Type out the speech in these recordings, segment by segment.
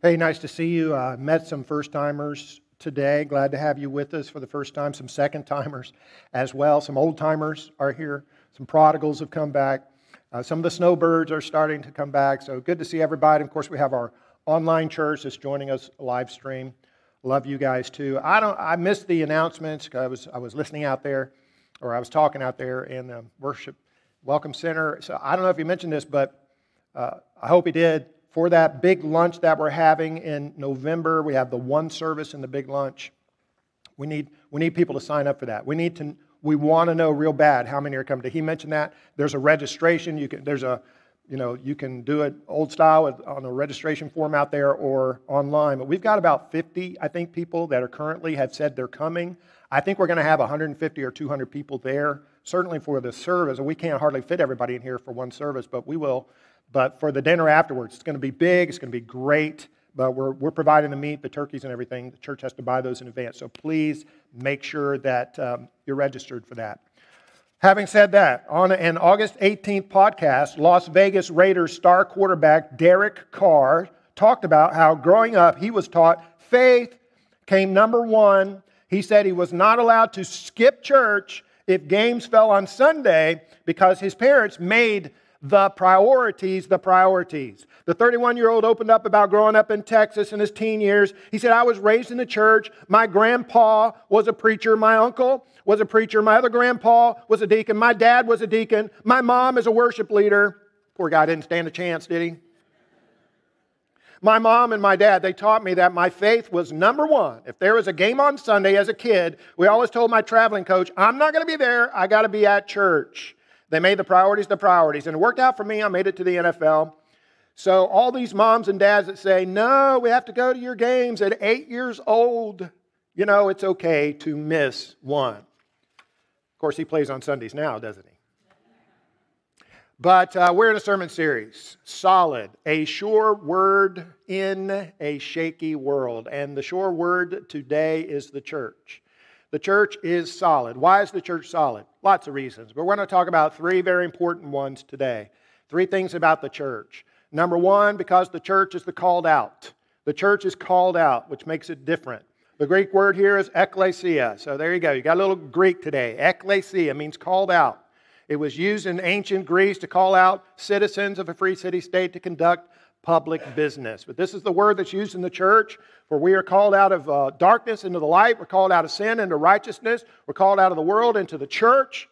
Hey, nice to see you. I uh, met some first timers today. Glad to have you with us for the first time. Some second timers as well. Some old timers are here. Some prodigals have come back. Uh, some of the snowbirds are starting to come back. So good to see everybody. Of course, we have our online church that's joining us live stream. Love you guys too. I don't. I missed the announcements. I was I was listening out there, or I was talking out there in the worship welcome center. So I don't know if you mentioned this, but uh, I hope he did for that big lunch that we're having in November. We have the one service and the big lunch. We need, we need people to sign up for that. We need to, we want to know real bad how many are coming to. He mentioned that. There's a registration. You can, there's a, you know, you can do it old style on a registration form out there or online. But we've got about 50, I think, people that are currently have said they're coming. I think we're going to have 150 or 200 people there, certainly for the service. We can't hardly fit everybody in here for one service, but we will but for the dinner afterwards, it's going to be big, it's going to be great, but we're, we're providing the meat, the turkeys, and everything. The church has to buy those in advance. So please make sure that um, you're registered for that. Having said that, on an August 18th podcast, Las Vegas Raiders star quarterback Derek Carr talked about how growing up he was taught faith came number one. He said he was not allowed to skip church if games fell on Sunday because his parents made the priorities, the priorities. The 31 year old opened up about growing up in Texas in his teen years. He said, I was raised in the church. My grandpa was a preacher. My uncle was a preacher. My other grandpa was a deacon. My dad was a deacon. My mom is a worship leader. Poor guy didn't stand a chance, did he? My mom and my dad, they taught me that my faith was number one. If there was a game on Sunday as a kid, we always told my traveling coach, I'm not going to be there. I got to be at church. They made the priorities the priorities. And it worked out for me. I made it to the NFL. So, all these moms and dads that say, no, we have to go to your games at eight years old, you know, it's okay to miss one. Of course, he plays on Sundays now, doesn't he? But uh, we're in a sermon series, Solid, a sure word in a shaky world. And the sure word today is the church. The church is solid. Why is the church solid? Lots of reasons. But we're going to talk about three very important ones today. Three things about the church. Number one, because the church is the called out. The church is called out, which makes it different. The Greek word here is ekklesia. So there you go. You got a little Greek today. Ekklesia means called out. It was used in ancient Greece to call out citizens of a free city state to conduct public business. But this is the word that's used in the church, for we are called out of uh, darkness into the light. We're called out of sin into righteousness. We're called out of the world into the church.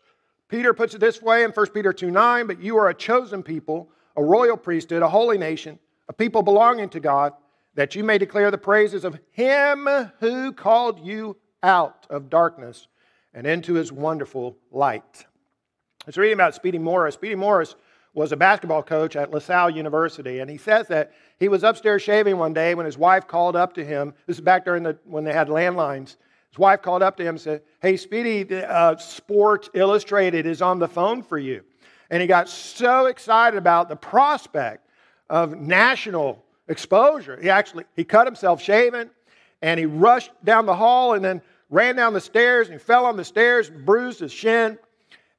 Peter puts it this way in 1 Peter 2 9, but you are a chosen people, a royal priesthood, a holy nation, a people belonging to God, that you may declare the praises of him who called you out of darkness and into his wonderful light. Was reading about Speedy Morris. Speedy Morris was a basketball coach at LaSalle University, and he says that he was upstairs shaving one day when his wife called up to him. This is back during the when they had landlines. His wife called up to him and said, "Hey, Speedy, uh, Sports Illustrated is on the phone for you." And he got so excited about the prospect of national exposure. He actually he cut himself shaving, and he rushed down the hall and then ran down the stairs and he fell on the stairs, and bruised his shin.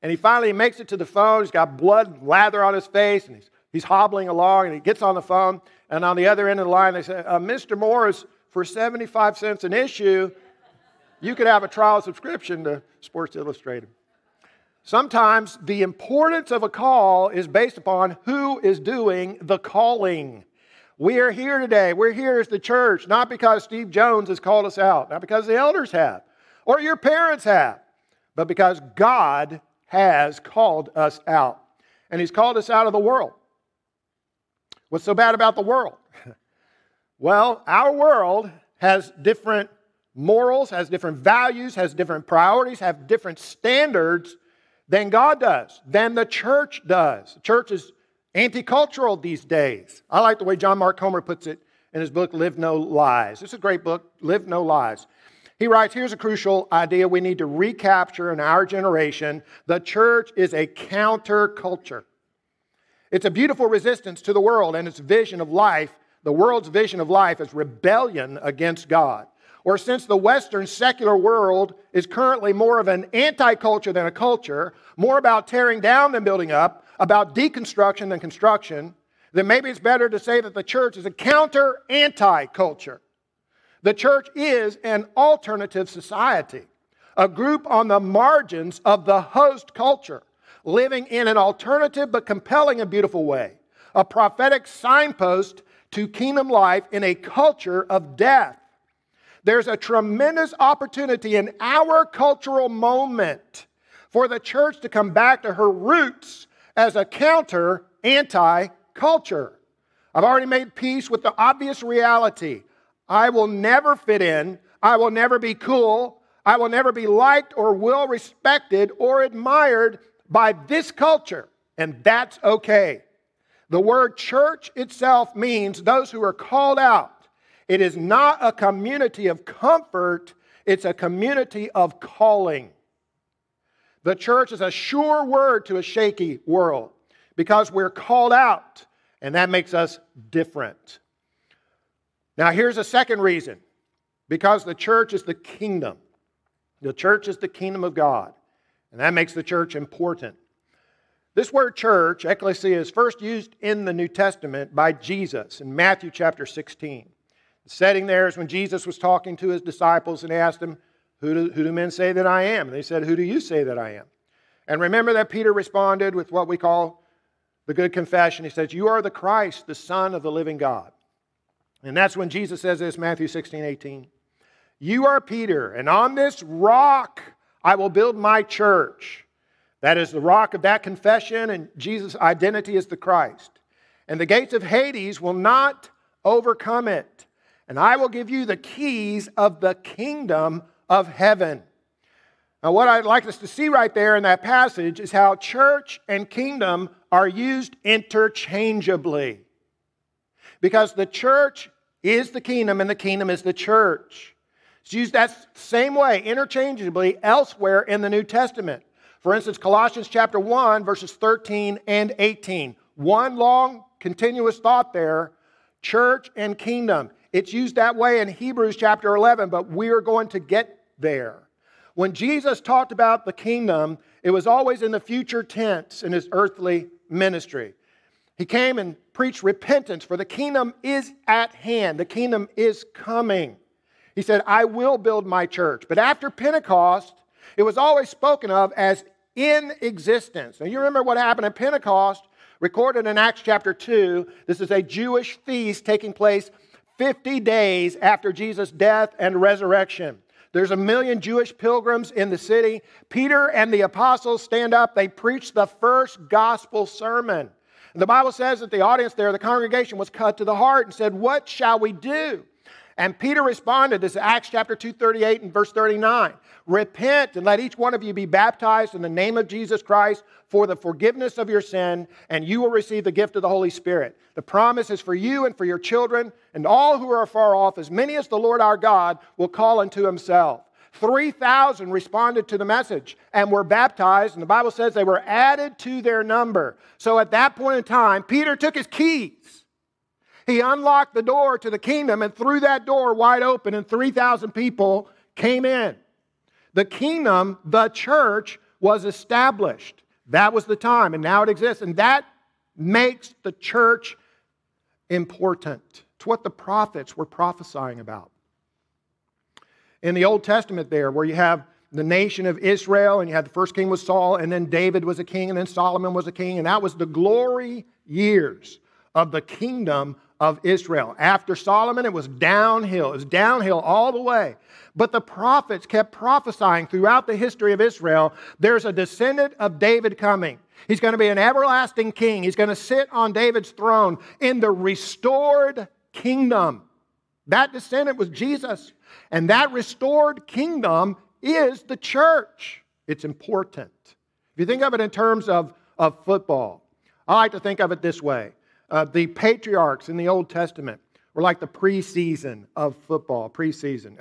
And he finally makes it to the phone. He's got blood lather on his face, and he's, he's hobbling along, and he gets on the phone. And on the other end of the line, they say, uh, Mr. Morris, for 75 cents an issue, you could have a trial subscription to Sports Illustrated. Sometimes the importance of a call is based upon who is doing the calling. We are here today. We're here as the church, not because Steve Jones has called us out, not because the elders have, or your parents have, but because God has called us out. And He's called us out of the world. What's so bad about the world? well, our world has different morals, has different values, has different priorities, have different standards than God does, than the church does. The church is anti cultural these days. I like the way John Mark Comer puts it in his book, Live No Lies. Is a great book, Live No Lies. He writes here's a crucial idea we need to recapture in our generation. The church is a counterculture. It's a beautiful resistance to the world and its vision of life. The world's vision of life is rebellion against God. Or since the Western secular world is currently more of an anti culture than a culture, more about tearing down than building up, about deconstruction than construction, then maybe it's better to say that the church is a counter anti culture. The church is an alternative society, a group on the margins of the host culture, living in an alternative but compelling and beautiful way, a prophetic signpost to kingdom life in a culture of death. There's a tremendous opportunity in our cultural moment for the church to come back to her roots as a counter anti culture. I've already made peace with the obvious reality. I will never fit in. I will never be cool. I will never be liked or well respected or admired by this culture. And that's okay. The word church itself means those who are called out. It is not a community of comfort, it's a community of calling. The church is a sure word to a shaky world because we're called out, and that makes us different. Now, here's a second reason because the church is the kingdom. The church is the kingdom of God, and that makes the church important. This word church, ecclesia, is first used in the New Testament by Jesus in Matthew chapter 16. The setting there is when Jesus was talking to his disciples and asked them, who do, who do men say that I am? And they said, Who do you say that I am? And remember that Peter responded with what we call the good confession. He says, You are the Christ, the Son of the living God. And that's when Jesus says this, Matthew 16, 18. You are Peter, and on this rock I will build my church. That is the rock of that confession, and Jesus' identity is the Christ. And the gates of Hades will not overcome it. And I will give you the keys of the kingdom of heaven. Now, what I'd like us to see right there in that passage is how church and kingdom are used interchangeably. Because the church is the kingdom and the kingdom is the church. It's used that same way interchangeably elsewhere in the New Testament. For instance, Colossians chapter 1, verses 13 and 18. One long continuous thought there church and kingdom. It's used that way in Hebrews chapter 11, but we're going to get there. When Jesus talked about the kingdom, it was always in the future tense in his earthly ministry. He came and preached repentance, for the kingdom is at hand, the kingdom is coming. He said, I will build my church. But after Pentecost, it was always spoken of as in existence. Now, you remember what happened at Pentecost, recorded in Acts chapter 2. This is a Jewish feast taking place 50 days after Jesus' death and resurrection. There's a million Jewish pilgrims in the city. Peter and the apostles stand up. They preach the first gospel sermon. The Bible says that the audience there, the congregation, was cut to the heart and said, What shall we do? And Peter responded, this is Acts chapter 238 and verse 39. Repent and let each one of you be baptized in the name of Jesus Christ for the forgiveness of your sin, and you will receive the gift of the Holy Spirit. The promise is for you and for your children, and all who are far off, as many as the Lord our God will call unto himself. 3,000 responded to the message and were baptized, and the Bible says they were added to their number. So at that point in time, Peter took his keys he unlocked the door to the kingdom and threw that door wide open, and 3,000 people came in. The kingdom, the church, was established. That was the time, and now it exists. And that makes the church important. It's what the prophets were prophesying about. In the Old Testament, there, where you have the nation of Israel, and you had the first king was Saul, and then David was a king, and then Solomon was a king, and that was the glory years of the kingdom of Israel. After Solomon, it was downhill. It was downhill all the way. But the prophets kept prophesying throughout the history of Israel there's a descendant of David coming. He's going to be an everlasting king. He's going to sit on David's throne in the restored kingdom. That descendant was Jesus. And that restored kingdom is the church. It's important. If you think of it in terms of, of football, I like to think of it this way uh, the patriarchs in the Old Testament were like the preseason of football, preseason.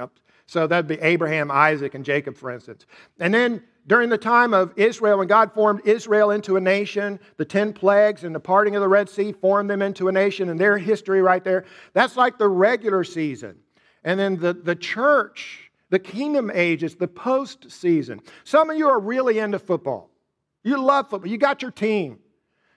So that'd be Abraham, Isaac, and Jacob, for instance. And then during the time of Israel, when God formed Israel into a nation, the 10 plagues and the parting of the Red Sea formed them into a nation, and their history right there, that's like the regular season. And then the, the church, the kingdom ages, the post season. Some of you are really into football. You love football. You got your team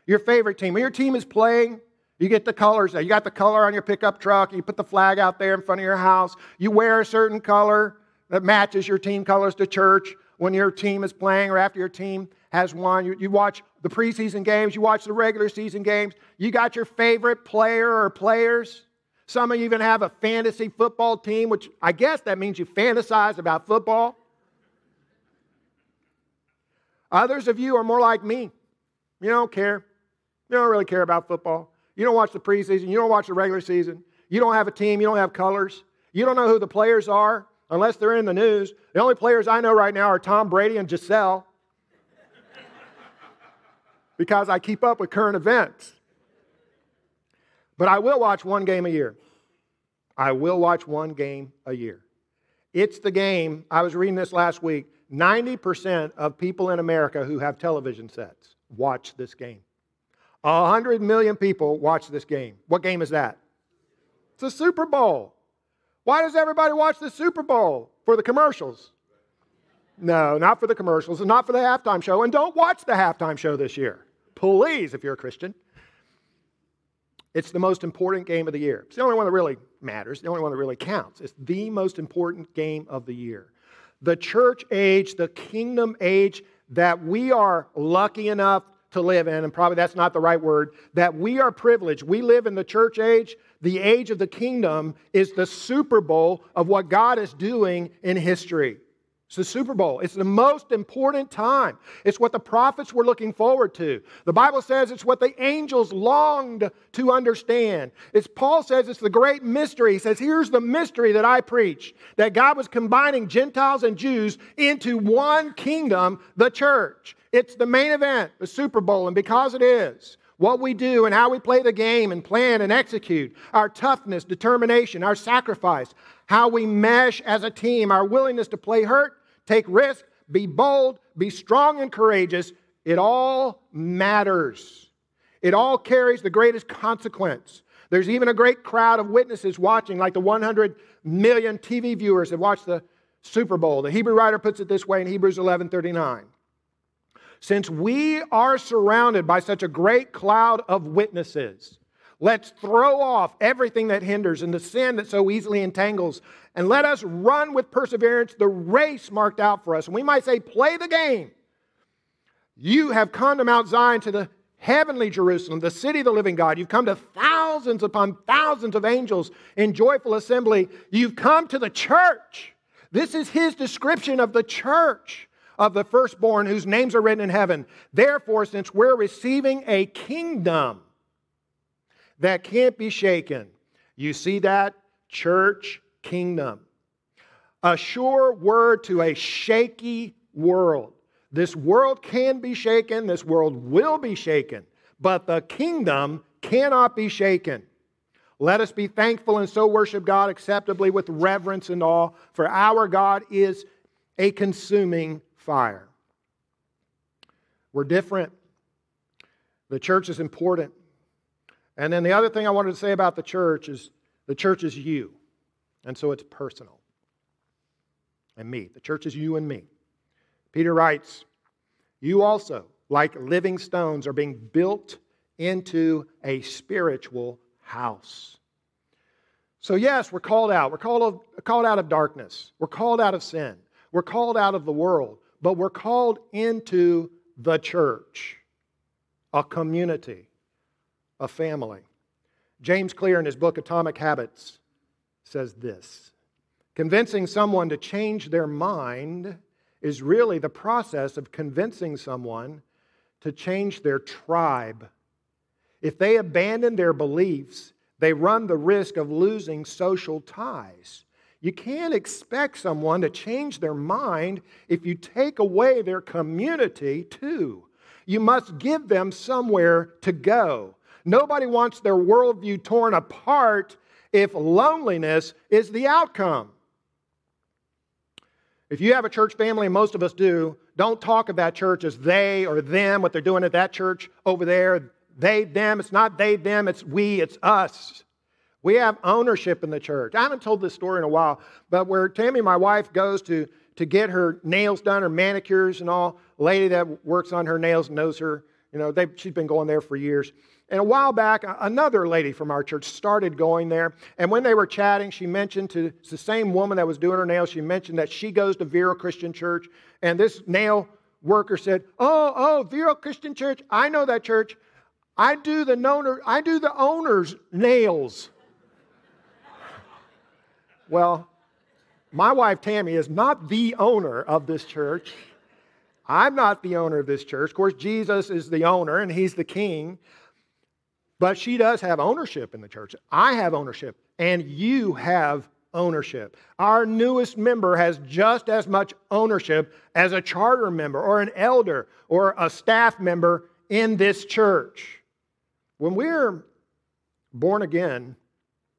your favorite team. When your team is playing, You get the colors. You got the color on your pickup truck. You put the flag out there in front of your house. You wear a certain color that matches your team colors to church when your team is playing or after your team has won. You, you watch the preseason games. You watch the regular season games. You got your favorite player or players. Some of you even have a fantasy football team, which I guess that means you fantasize about football. Others of you are more like me. You don't care. You don't really care about football. You don't watch the preseason. You don't watch the regular season. You don't have a team. You don't have colors. You don't know who the players are unless they're in the news. The only players I know right now are Tom Brady and Gisele because I keep up with current events. But I will watch one game a year. I will watch one game a year. It's the game, I was reading this last week 90% of people in America who have television sets watch this game. 100 million people watch this game. What game is that? It's a Super Bowl. Why does everybody watch the Super Bowl? For the commercials. No, not for the commercials and not for the halftime show. And don't watch the halftime show this year. Please, if you're a Christian. It's the most important game of the year. It's the only one that really matters, the only one that really counts. It's the most important game of the year the church age, the kingdom age that we are lucky enough to live in, and probably that's not the right word, that we are privileged. We live in the church age. The age of the kingdom is the Super Bowl of what God is doing in history. It's the Super Bowl. It's the most important time. It's what the prophets were looking forward to. The Bible says it's what the angels longed to understand. It's Paul says it's the great mystery. He says, Here's the mystery that I preach that God was combining Gentiles and Jews into one kingdom, the church. It's the main event, the Super Bowl. And because it is, what we do and how we play the game and plan and execute, our toughness, determination, our sacrifice, how we mesh as a team, our willingness to play hurt take risk, be bold, be strong and courageous. It all matters. It all carries the greatest consequence. There's even a great crowd of witnesses watching, like the 100 million TV viewers that watch the Super Bowl. The Hebrew writer puts it this way in Hebrews 11:39. Since we are surrounded by such a great cloud of witnesses, Let's throw off everything that hinders and the sin that so easily entangles, and let us run with perseverance the race marked out for us. And we might say, play the game. You have come to Mount Zion, to the heavenly Jerusalem, the city of the living God. You've come to thousands upon thousands of angels in joyful assembly. You've come to the church. This is his description of the church of the firstborn whose names are written in heaven. Therefore, since we're receiving a kingdom, that can't be shaken. You see that? Church kingdom. A sure word to a shaky world. This world can be shaken, this world will be shaken, but the kingdom cannot be shaken. Let us be thankful and so worship God acceptably with reverence and awe, for our God is a consuming fire. We're different. The church is important. And then the other thing I wanted to say about the church is the church is you. And so it's personal. And me. The church is you and me. Peter writes, You also, like living stones, are being built into a spiritual house. So, yes, we're called out. We're called, called out of darkness. We're called out of sin. We're called out of the world. But we're called into the church, a community a family. James Clear, in his book Atomic Habits, says this Convincing someone to change their mind is really the process of convincing someone to change their tribe. If they abandon their beliefs, they run the risk of losing social ties. You can't expect someone to change their mind if you take away their community, too. You must give them somewhere to go. Nobody wants their worldview torn apart if loneliness is the outcome. If you have a church family, and most of us do, don't talk of that church as they or them, what they're doing at that church over there. They, them. It's not they, them, it's we, it's us. We have ownership in the church. I haven't told this story in a while, but where Tammy, my wife, goes to, to get her nails done, her manicures and all, a lady that works on her nails knows her. You know, she's been going there for years. And a while back, another lady from our church started going there. And when they were chatting, she mentioned to the same woman that was doing her nails, she mentioned that she goes to Vero Christian Church. And this nail worker said, Oh, oh, Vero Christian Church, I know that church. I do the I do the owner's nails. Well, my wife Tammy is not the owner of this church. I'm not the owner of this church. Of course, Jesus is the owner and he's the king. But she does have ownership in the church. I have ownership, and you have ownership. Our newest member has just as much ownership as a charter member or an elder or a staff member in this church. When we're born again,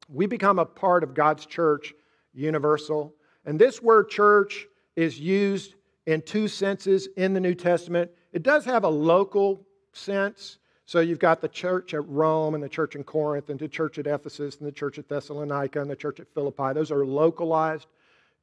we become a part of God's church universal. And this word church is used in two senses in the New Testament. It does have a local sense, so you've got the church at Rome and the church in Corinth and the church at Ephesus and the church at Thessalonica and the church at Philippi. Those are localized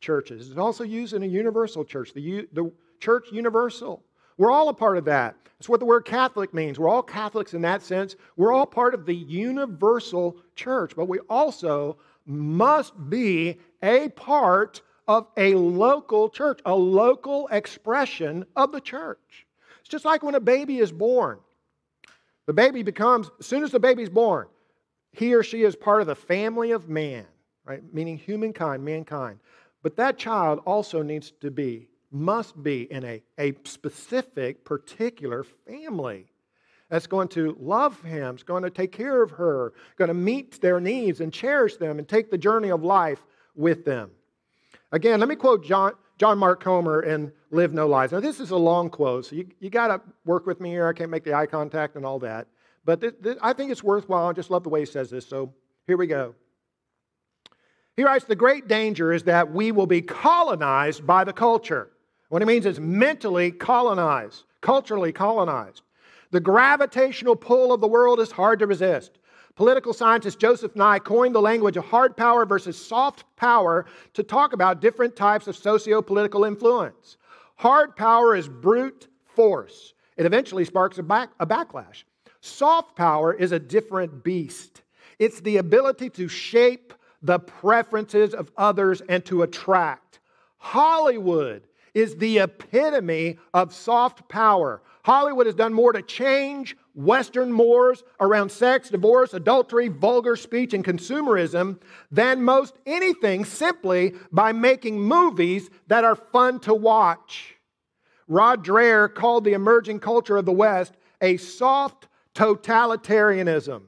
churches. It's also used in a universal church, the, the church universal. We're all a part of that. That's what the word Catholic means. We're all Catholics in that sense. We're all part of the universal church, but we also must be a part of a local church, a local expression of the church. It's just like when a baby is born. The baby becomes, as soon as the baby's born, he or she is part of the family of man, right? Meaning humankind, mankind. But that child also needs to be, must be in a, a specific, particular family that's going to love him, is going to take care of her, going to meet their needs and cherish them and take the journey of life with them. Again, let me quote John, John Mark Comer in Live No Lies. Now, this is a long quote, so you, you got to work with me here. I can't make the eye contact and all that. But th- th- I think it's worthwhile. I just love the way he says this. So here we go. He writes The great danger is that we will be colonized by the culture. What he means is mentally colonized, culturally colonized. The gravitational pull of the world is hard to resist. Political scientist Joseph Nye coined the language of hard power versus soft power to talk about different types of socio political influence. Hard power is brute force, it eventually sparks a, back, a backlash. Soft power is a different beast. It's the ability to shape the preferences of others and to attract. Hollywood is the epitome of soft power. Hollywood has done more to change Western mores around sex, divorce, adultery, vulgar speech, and consumerism than most anything simply by making movies that are fun to watch. Rod Dreher called the emerging culture of the West a soft totalitarianism.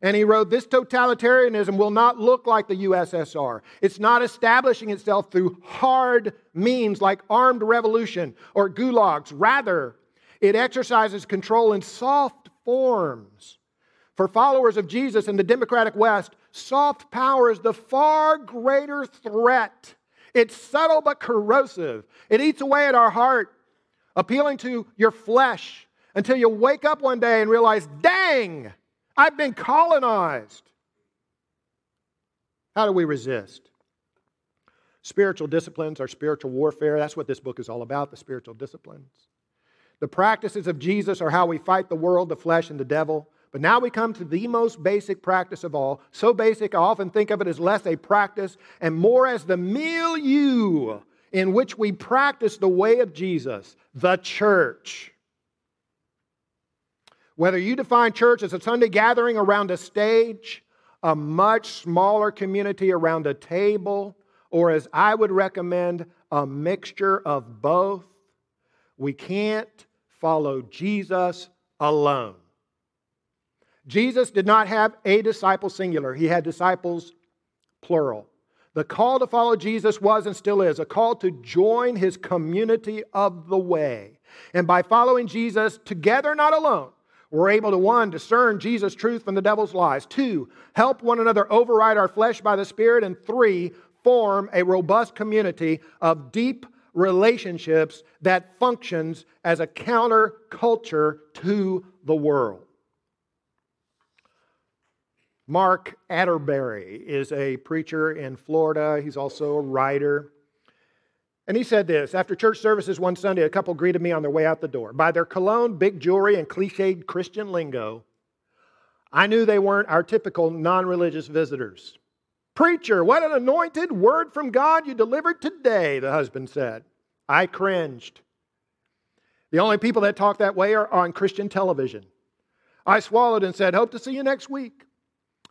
And he wrote, This totalitarianism will not look like the USSR. It's not establishing itself through hard means like armed revolution or gulags. Rather, it exercises control in soft forms. For followers of Jesus in the democratic West, soft power is the far greater threat. It's subtle but corrosive. It eats away at our heart, appealing to your flesh until you wake up one day and realize, dang, I've been colonized. How do we resist? Spiritual disciplines are spiritual warfare. That's what this book is all about the spiritual disciplines. The practices of Jesus are how we fight the world, the flesh, and the devil. But now we come to the most basic practice of all. So basic, I often think of it as less a practice and more as the milieu in which we practice the way of Jesus, the church. Whether you define church as a Sunday gathering around a stage, a much smaller community around a table, or as I would recommend, a mixture of both, we can't follow Jesus alone. Jesus did not have a disciple singular, he had disciples plural. The call to follow Jesus was and still is a call to join his community of the way. And by following Jesus together, not alone, we're able to one, discern Jesus' truth from the devil's lies, two, help one another override our flesh by the Spirit, and three, form a robust community of deep relationships that functions as a counterculture to the world. Mark Atteberry is a preacher in Florida. He's also a writer. And he said this After church services one Sunday, a couple greeted me on their way out the door. By their cologne, big jewelry, and cliched Christian lingo, I knew they weren't our typical non religious visitors. Preacher, what an anointed word from God you delivered today, the husband said. I cringed. The only people that talk that way are on Christian television. I swallowed and said, Hope to see you next week.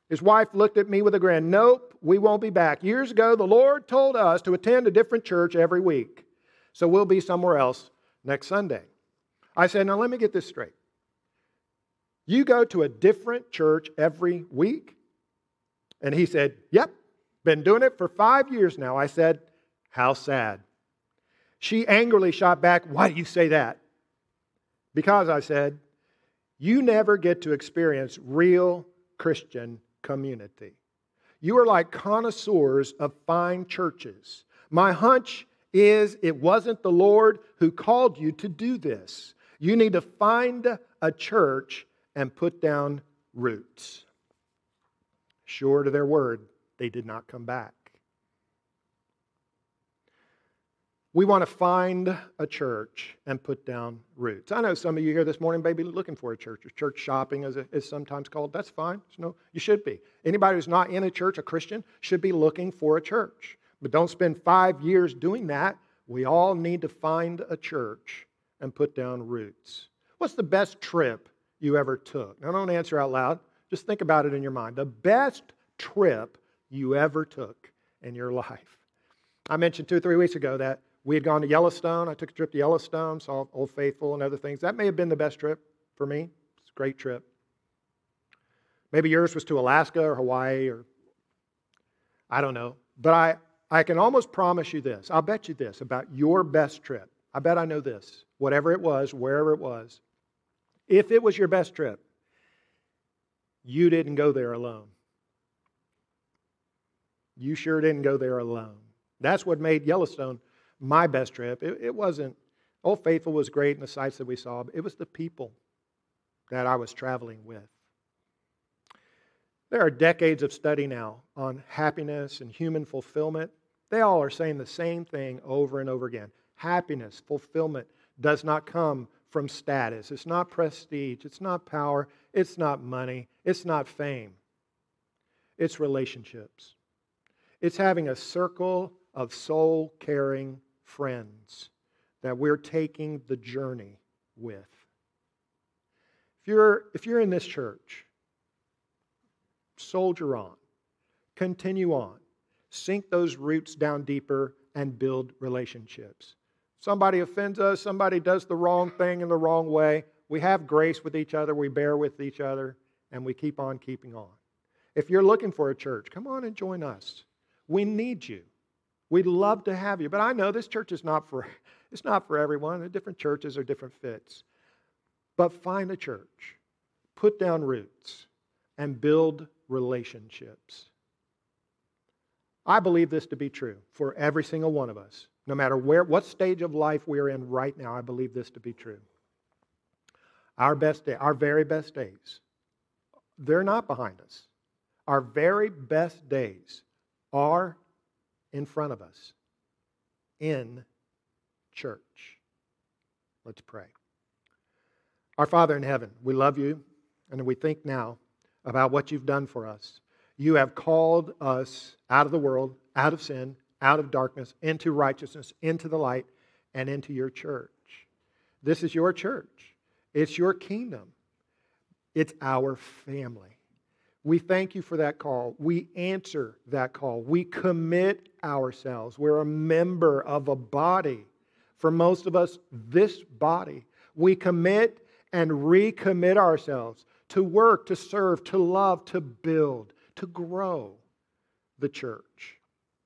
His wife looked at me with a grin. Nope, we won't be back. Years ago, the Lord told us to attend a different church every week. So we'll be somewhere else next Sunday. I said, Now let me get this straight. You go to a different church every week? And he said, Yep, been doing it for five years now. I said, How sad. She angrily shot back, Why do you say that? Because I said, You never get to experience real Christian community. You are like connoisseurs of fine churches. My hunch is it wasn't the Lord who called you to do this. You need to find a church and put down roots. Sure to their word, they did not come back. We want to find a church and put down roots. I know some of you here this morning may be looking for a church, or church shopping, as it is sometimes called. That's fine. no, you should be. Anybody who's not in a church, a Christian, should be looking for a church. But don't spend five years doing that. We all need to find a church and put down roots. What's the best trip you ever took? Now, don't answer out loud. Just think about it in your mind. The best trip you ever took in your life. I mentioned two or three weeks ago that we had gone to Yellowstone. I took a trip to Yellowstone, saw Old Faithful and other things. That may have been the best trip for me. It's a great trip. Maybe yours was to Alaska or Hawaii or I don't know. But I, I can almost promise you this. I'll bet you this about your best trip. I bet I know this. Whatever it was, wherever it was, if it was your best trip, you didn't go there alone. You sure didn't go there alone. That's what made Yellowstone my best trip. It, it wasn't, Old Faithful was great and the sights that we saw, but it was the people that I was traveling with. There are decades of study now on happiness and human fulfillment. They all are saying the same thing over and over again. Happiness, fulfillment does not come from status. It's not prestige. It's not power. It's not money. It's not fame. It's relationships. It's having a circle of soul caring friends that we're taking the journey with. If you're, if you're in this church, soldier on, continue on, sink those roots down deeper, and build relationships. Somebody offends us, somebody does the wrong thing in the wrong way. We have grace with each other, we bear with each other, and we keep on keeping on. If you're looking for a church, come on and join us. We need you. We'd love to have you. But I know this church is not for it's not for everyone. The different churches are different fits. But find a church, put down roots, and build relationships. I believe this to be true for every single one of us. No matter where what stage of life we're in right now, I believe this to be true. Our best day, our very best days, they're not behind us. Our very best days are in front of us in church. Let's pray. Our Father in heaven, we love you and we think now about what you've done for us. You have called us out of the world, out of sin, out of darkness, into righteousness, into the light, and into your church. This is your church, it's your kingdom, it's our family. We thank you for that call. We answer that call. We commit ourselves. We're a member of a body. For most of us, this body. We commit and recommit ourselves to work, to serve, to love, to build, to grow the church.